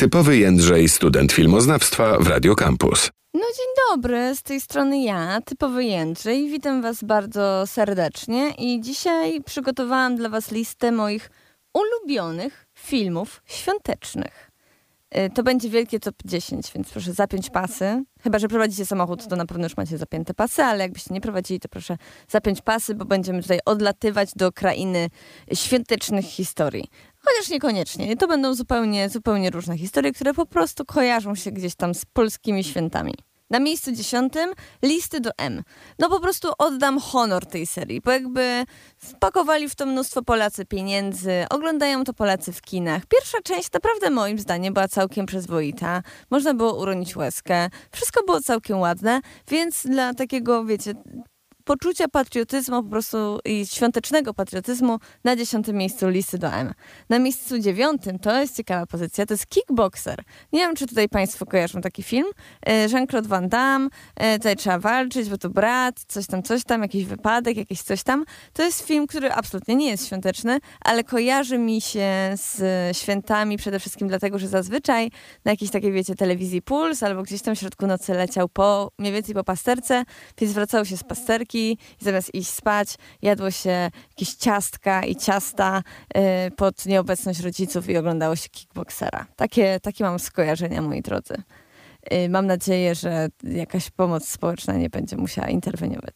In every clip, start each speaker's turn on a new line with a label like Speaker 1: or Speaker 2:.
Speaker 1: Typowy Jędrzej, student filmoznawstwa w Radio Campus.
Speaker 2: No dzień dobry, z tej strony ja, typowy Jędrzej. Witam was bardzo serdecznie i dzisiaj przygotowałam dla was listę moich ulubionych filmów świątecznych. Y, To będzie wielkie top 10, więc proszę zapiąć pasy. Chyba, że prowadzicie samochód, to na pewno już macie zapięte pasy, ale jakbyście nie prowadzili, to proszę zapiąć pasy, bo będziemy tutaj odlatywać do krainy świątecznych historii. Chociaż niekoniecznie. To będą zupełnie, zupełnie różne historie, które po prostu kojarzą się gdzieś tam z polskimi świętami. Na miejscu dziesiątym listy do M. No po prostu oddam honor tej serii, bo jakby wpakowali w to mnóstwo Polacy pieniędzy, oglądają to Polacy w kinach. Pierwsza część naprawdę moim zdaniem była całkiem przyzwoita, można było uronić łezkę, wszystko było całkiem ładne, więc dla takiego, wiecie, poczucia patriotyzmu po prostu i świątecznego patriotyzmu na dziesiątym miejscu listy do M. Na miejscu dziewiątym, to jest ciekawa pozycja, to jest Kickboxer. Nie wiem, czy tutaj Państwo kojarzą taki film. E, Jean-Claude Van Damme, e, tutaj trzeba walczyć, bo to brat, coś tam, coś tam, jakiś wypadek, jakieś coś tam. To jest film, który absolutnie nie jest świąteczny, ale kojarzy mi się z świętami przede wszystkim dlatego, że zazwyczaj na jakiejś takiej, wiecie, telewizji Puls albo gdzieś tam w środku nocy leciał po, mniej więcej po pasterce, więc wracało się z pasterki i zamiast iść spać, jadło się jakieś ciastka i ciasta y, pod nieobecność rodziców i oglądało się kickboxera. Takie, takie mam skojarzenia, moi drodzy. Y, mam nadzieję, że jakaś pomoc społeczna nie będzie musiała interweniować.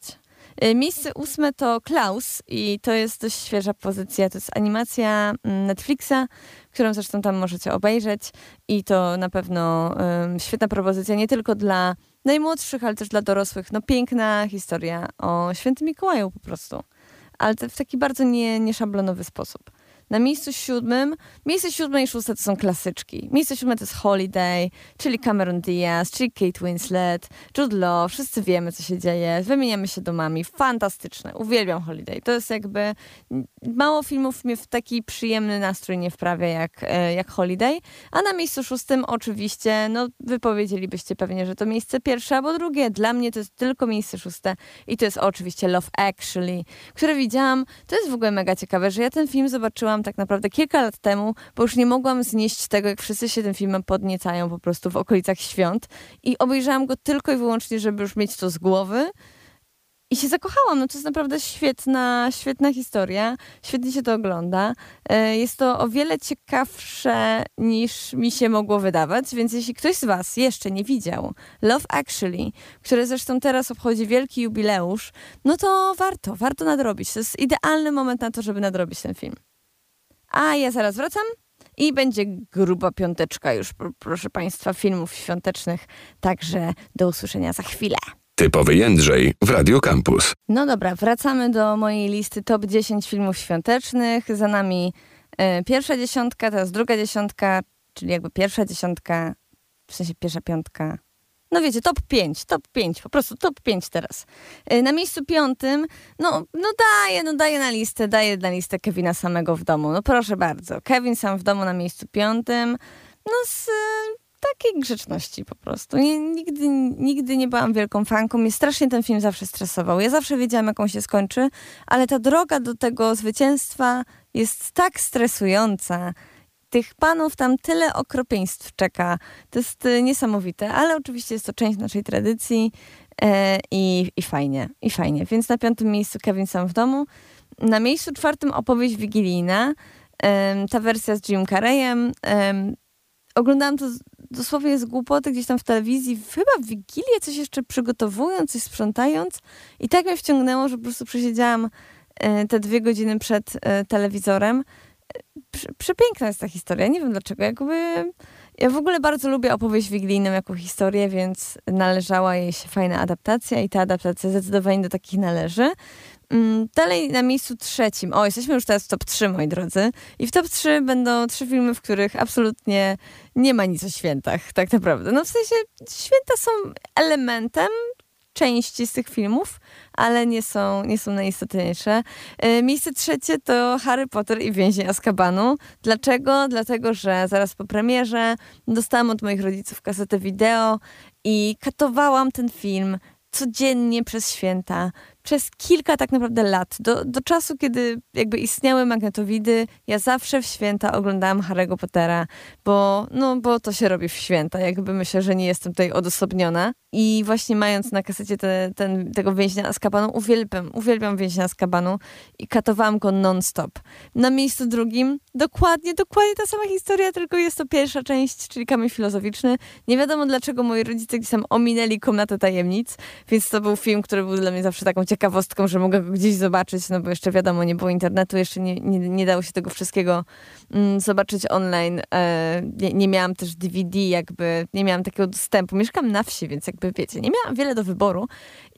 Speaker 2: Y, Miejsce ósme to Klaus i to jest dość świeża pozycja. To jest animacja mm, Netflixa, którą zresztą tam możecie obejrzeć i to na pewno świetna propozycja nie tylko dla najmłodszych, ale też dla dorosłych. No piękna historia o świętym Mikołaju po prostu, ale w taki bardzo nie, nieszablonowy sposób. Na miejscu siódmym, miejsce siódme i szóste to są klasyczki. Miejsce siódme to jest Holiday, czyli Cameron Diaz, czyli Kate Winslet, Jude Law, wszyscy wiemy, co się dzieje, wymieniamy się domami, fantastyczne, uwielbiam Holiday. To jest jakby, mało filmów mnie w taki przyjemny nastrój nie wprawia jak, e, jak Holiday, a na miejscu szóstym oczywiście, no wy powiedzielibyście pewnie, że to miejsce pierwsze albo drugie. Dla mnie to jest tylko miejsce szóste i to jest oczywiście Love Actually, które widziałam. To jest w ogóle mega ciekawe, że ja ten film zobaczyłam tak naprawdę kilka lat temu, bo już nie mogłam znieść tego, jak wszyscy się tym filmem podniecają po prostu w okolicach świąt i obejrzałam go tylko i wyłącznie, żeby już mieć to z głowy. I się zakochałam. No to jest naprawdę świetna, świetna historia. Świetnie się to ogląda. E, Jest to o wiele ciekawsze niż mi się mogło wydawać, więc jeśli ktoś z Was jeszcze nie widział Love Actually, które zresztą teraz obchodzi wielki jubileusz, no to warto, warto nadrobić. To jest idealny moment na to, żeby nadrobić ten film. A ja zaraz wracam i będzie gruba piąteczka już, pr- proszę Państwa, filmów świątecznych. Także do usłyszenia za chwilę.
Speaker 1: Typowy Jędrzej w Radio Campus.
Speaker 2: No dobra, wracamy do mojej listy top 10 filmów świątecznych. Za nami e, pierwsza dziesiątka, teraz druga dziesiątka, czyli jakby pierwsza dziesiątka, w sensie pierwsza piątka. No wiecie, top 5, top 5, po prostu top 5 teraz. E, na miejscu piątym, no, no daję, no daję na listę, daję na listę Kevina samego w domu. No proszę bardzo, Kevin sam w domu na miejscu piątym, no z e, takiej grzeczności po prostu. Nie, nigdy, nigdy nie byłam wielką fanką. Mnie strasznie ten film zawsze stresował. Ja zawsze wiedziałam, jak on się skończy, ale ta droga do tego zwycięstwa jest tak stresująca. Tych panów tam tyle okropieństw czeka. To jest e, niesamowite, ale oczywiście jest to część naszej tradycji e, i, i fajnie, i fajnie. Więc na piątym miejscu Kevin sam w domu. Na miejscu czwartym opowieść wigilijna. Em, ta wersja z Jim Carreyem. Em, oglądałam to z- dosłownie z głupoty gdzieś tam w telewizji, chyba w Wigilię coś jeszcze przygotowując, coś sprzątając i tak mnie wciągnęło, że po prostu przesiedziałam e, te dwie godziny przed e, telewizorem. Prze- Przepiękna jest ta historia, nie wiem dlaczego, jakby ja w ogóle bardzo lubię opowieść wigilijną jako historię, więc należała jej się fajna adaptacja i ta adaptacja zdecydowanie do takich należy. Mm, Dalej na miejscu trzecim. O, jesteśmy już teraz w top 3, moi drodzy. I w top 3 będą trzy filmy, w których absolutnie nie ma nic o świętach, tak naprawdę. No w sensie święta są elementem części z tych filmów, ale nie są, nie są najistotniejsze. E, Miejsce trzecie to Harry Potter i więzień Azkabanu. Dlaczego? Dlatego, że zaraz po premierze dostałam od moich rodziców kasetę wideo i katowałam ten film codziennie przez święta. przez kilka tak naprawdę lat, do, do czasu, kiedy jakby istniały magnetowidy, ja zawsze w święta oglądałam Harry'ego Pottera, bo, no, bo to się robi w święta, jakby myślę, że nie jestem tutaj odosobniona. I właśnie mając na kasecie te, ten, tego więźnia Azkabanu, uwielbiam, uwielbiam więźnia Azkabanu i katowałam go non-stop. Na miejscu drugim dokładnie, dokładnie ta sama historia, tylko jest to pierwsza część, czyli kamień filozoficzny. Nie wiadomo dlaczego moi rodzice gdzieś tam ominęli Komnatę Tajemnic, więc to był film, który był dla mnie zawsze taką ciekawostką, że mogę go gdzieś zobaczyć, no bo jeszcze wiadomo, nie było internetu, jeszcze nie, nie, nie dało się tego wszystkiego mm, zobaczyć online. E, nie, nie miałam też DVD, jakby nie miałam takiego dostępu. Mieszkam na wsi, więc jakby wiecie, nie miałam wiele do wyboru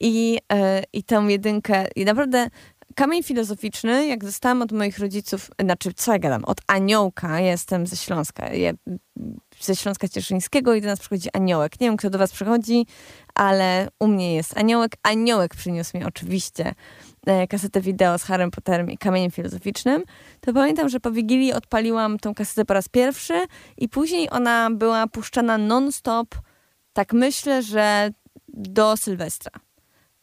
Speaker 2: i, e, i tę jedynkę, i naprawdę kamień filozoficzny, jak dostałam od moich rodziców, znaczy co ja gadam, od aniołka, ja jestem ze Śląska, ja, ze Śląska Cieszyńskiego i do nas przychodzi aniołek. Nie wiem, kto do was przychodzi, ale u mnie jest aniołek. Aniołek przyniósł mi oczywiście e, kasetę wideo z Harrym Potterem i kamieniem filozoficznym. To pamiętam, że po Wigilii odpaliłam tą kasetę po raz pierwszy i później ona była puszczana non-stop, tak myślę, że do Sylwestra.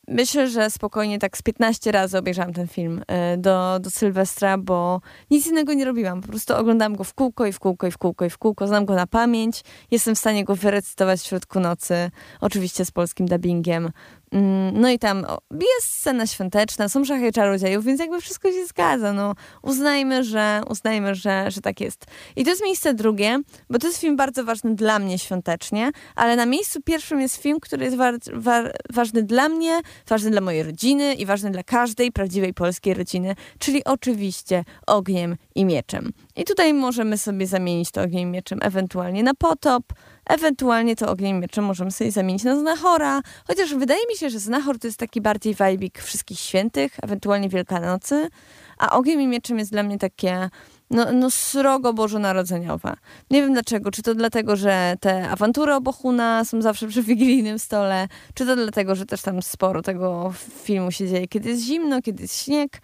Speaker 2: Myślę, że spokojnie tak z 15 razy obejrzałam ten film e, do, do Sylwestra, bo nic innego nie robiłam. Po prostu oglądałam go w kółko i w kółko i w kółko i w kółko. Znam go na pamięć. Jestem w stanie go wyrecytować w środku nocy. Oczywiście z polskim dubbingiem. Mm, no i tam jest scena świąteczna, są szachy czarodziejów, więc jakby wszystko się zgadza. No, uznajmy, że, uznajmy że, że tak jest. I to jest miejsce drugie, bo to jest film bardzo ważny dla mnie świątecznie, ale na miejscu pierwszym jest film, który jest wa wa ważny dla mnie, ważny dla mojej rodziny i ważny dla każdej prawdziwej polskiej rodziny, czyli oczywiście Ogniem i Mieczem. I tutaj możemy sobie zamienić to Ogniem i Mieczem ewentualnie na potop, Ewentualnie to ogniem mieczem możemy sobie zamienić na znachora, chociaż wydaje mi się, że znachor to jest taki bardziej wajbik wszystkich świętych, ewentualnie Wielkanocy, a ogniem i mieczem jest dla mnie takie no, no srogo bożonarodzeniowe. Nie wiem dlaczego, czy to dlatego, że te awantury o Bohuna są zawsze przy wigilijnym stole, czy to dlatego, że też tam sporo tego filmu się dzieje, kiedy jest zimno, kiedy jest śnieg,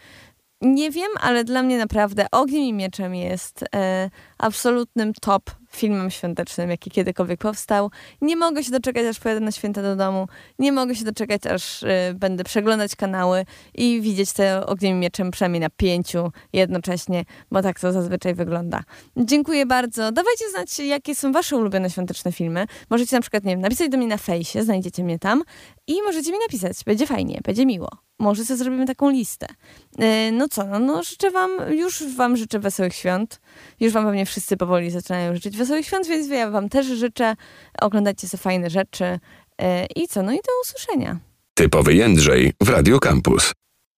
Speaker 2: nie wiem, ale dla mnie naprawdę Ogniem i Mieczem jest e, absolutnym top filmem świątecznym, jaki kiedykolwiek powstał. Nie mogę się doczekać, aż pojadę na święta do domu. Nie mogę się doczekać, aż e, będę przeglądać kanały i widzieć te Ogniem Mieczem przynajmniej na pięciu jednocześnie, bo tak to zazwyczaj wygląda. Dziękuję bardzo. Dawajcie znać, jakie są wasze ulubione świąteczne filmy. Możecie na przykład, nie wiem, napisać do mnie na fejsie, znajdziecie mnie tam i możecie mi napisać. Będzie fajnie, będzie miło może sobie zrobimy taką listę. E, no co, no, no życzę wam, już wam życzę wesołych świąt. Już wam pewnie wszyscy powoli zaczynają życzyć wesołych świąt, więc ja wam też życzę. Oglądajcie sobie fajne rzeczy. E, I co, no i do usłyszenia.
Speaker 1: Typowy Jędrzej w Radio Campus.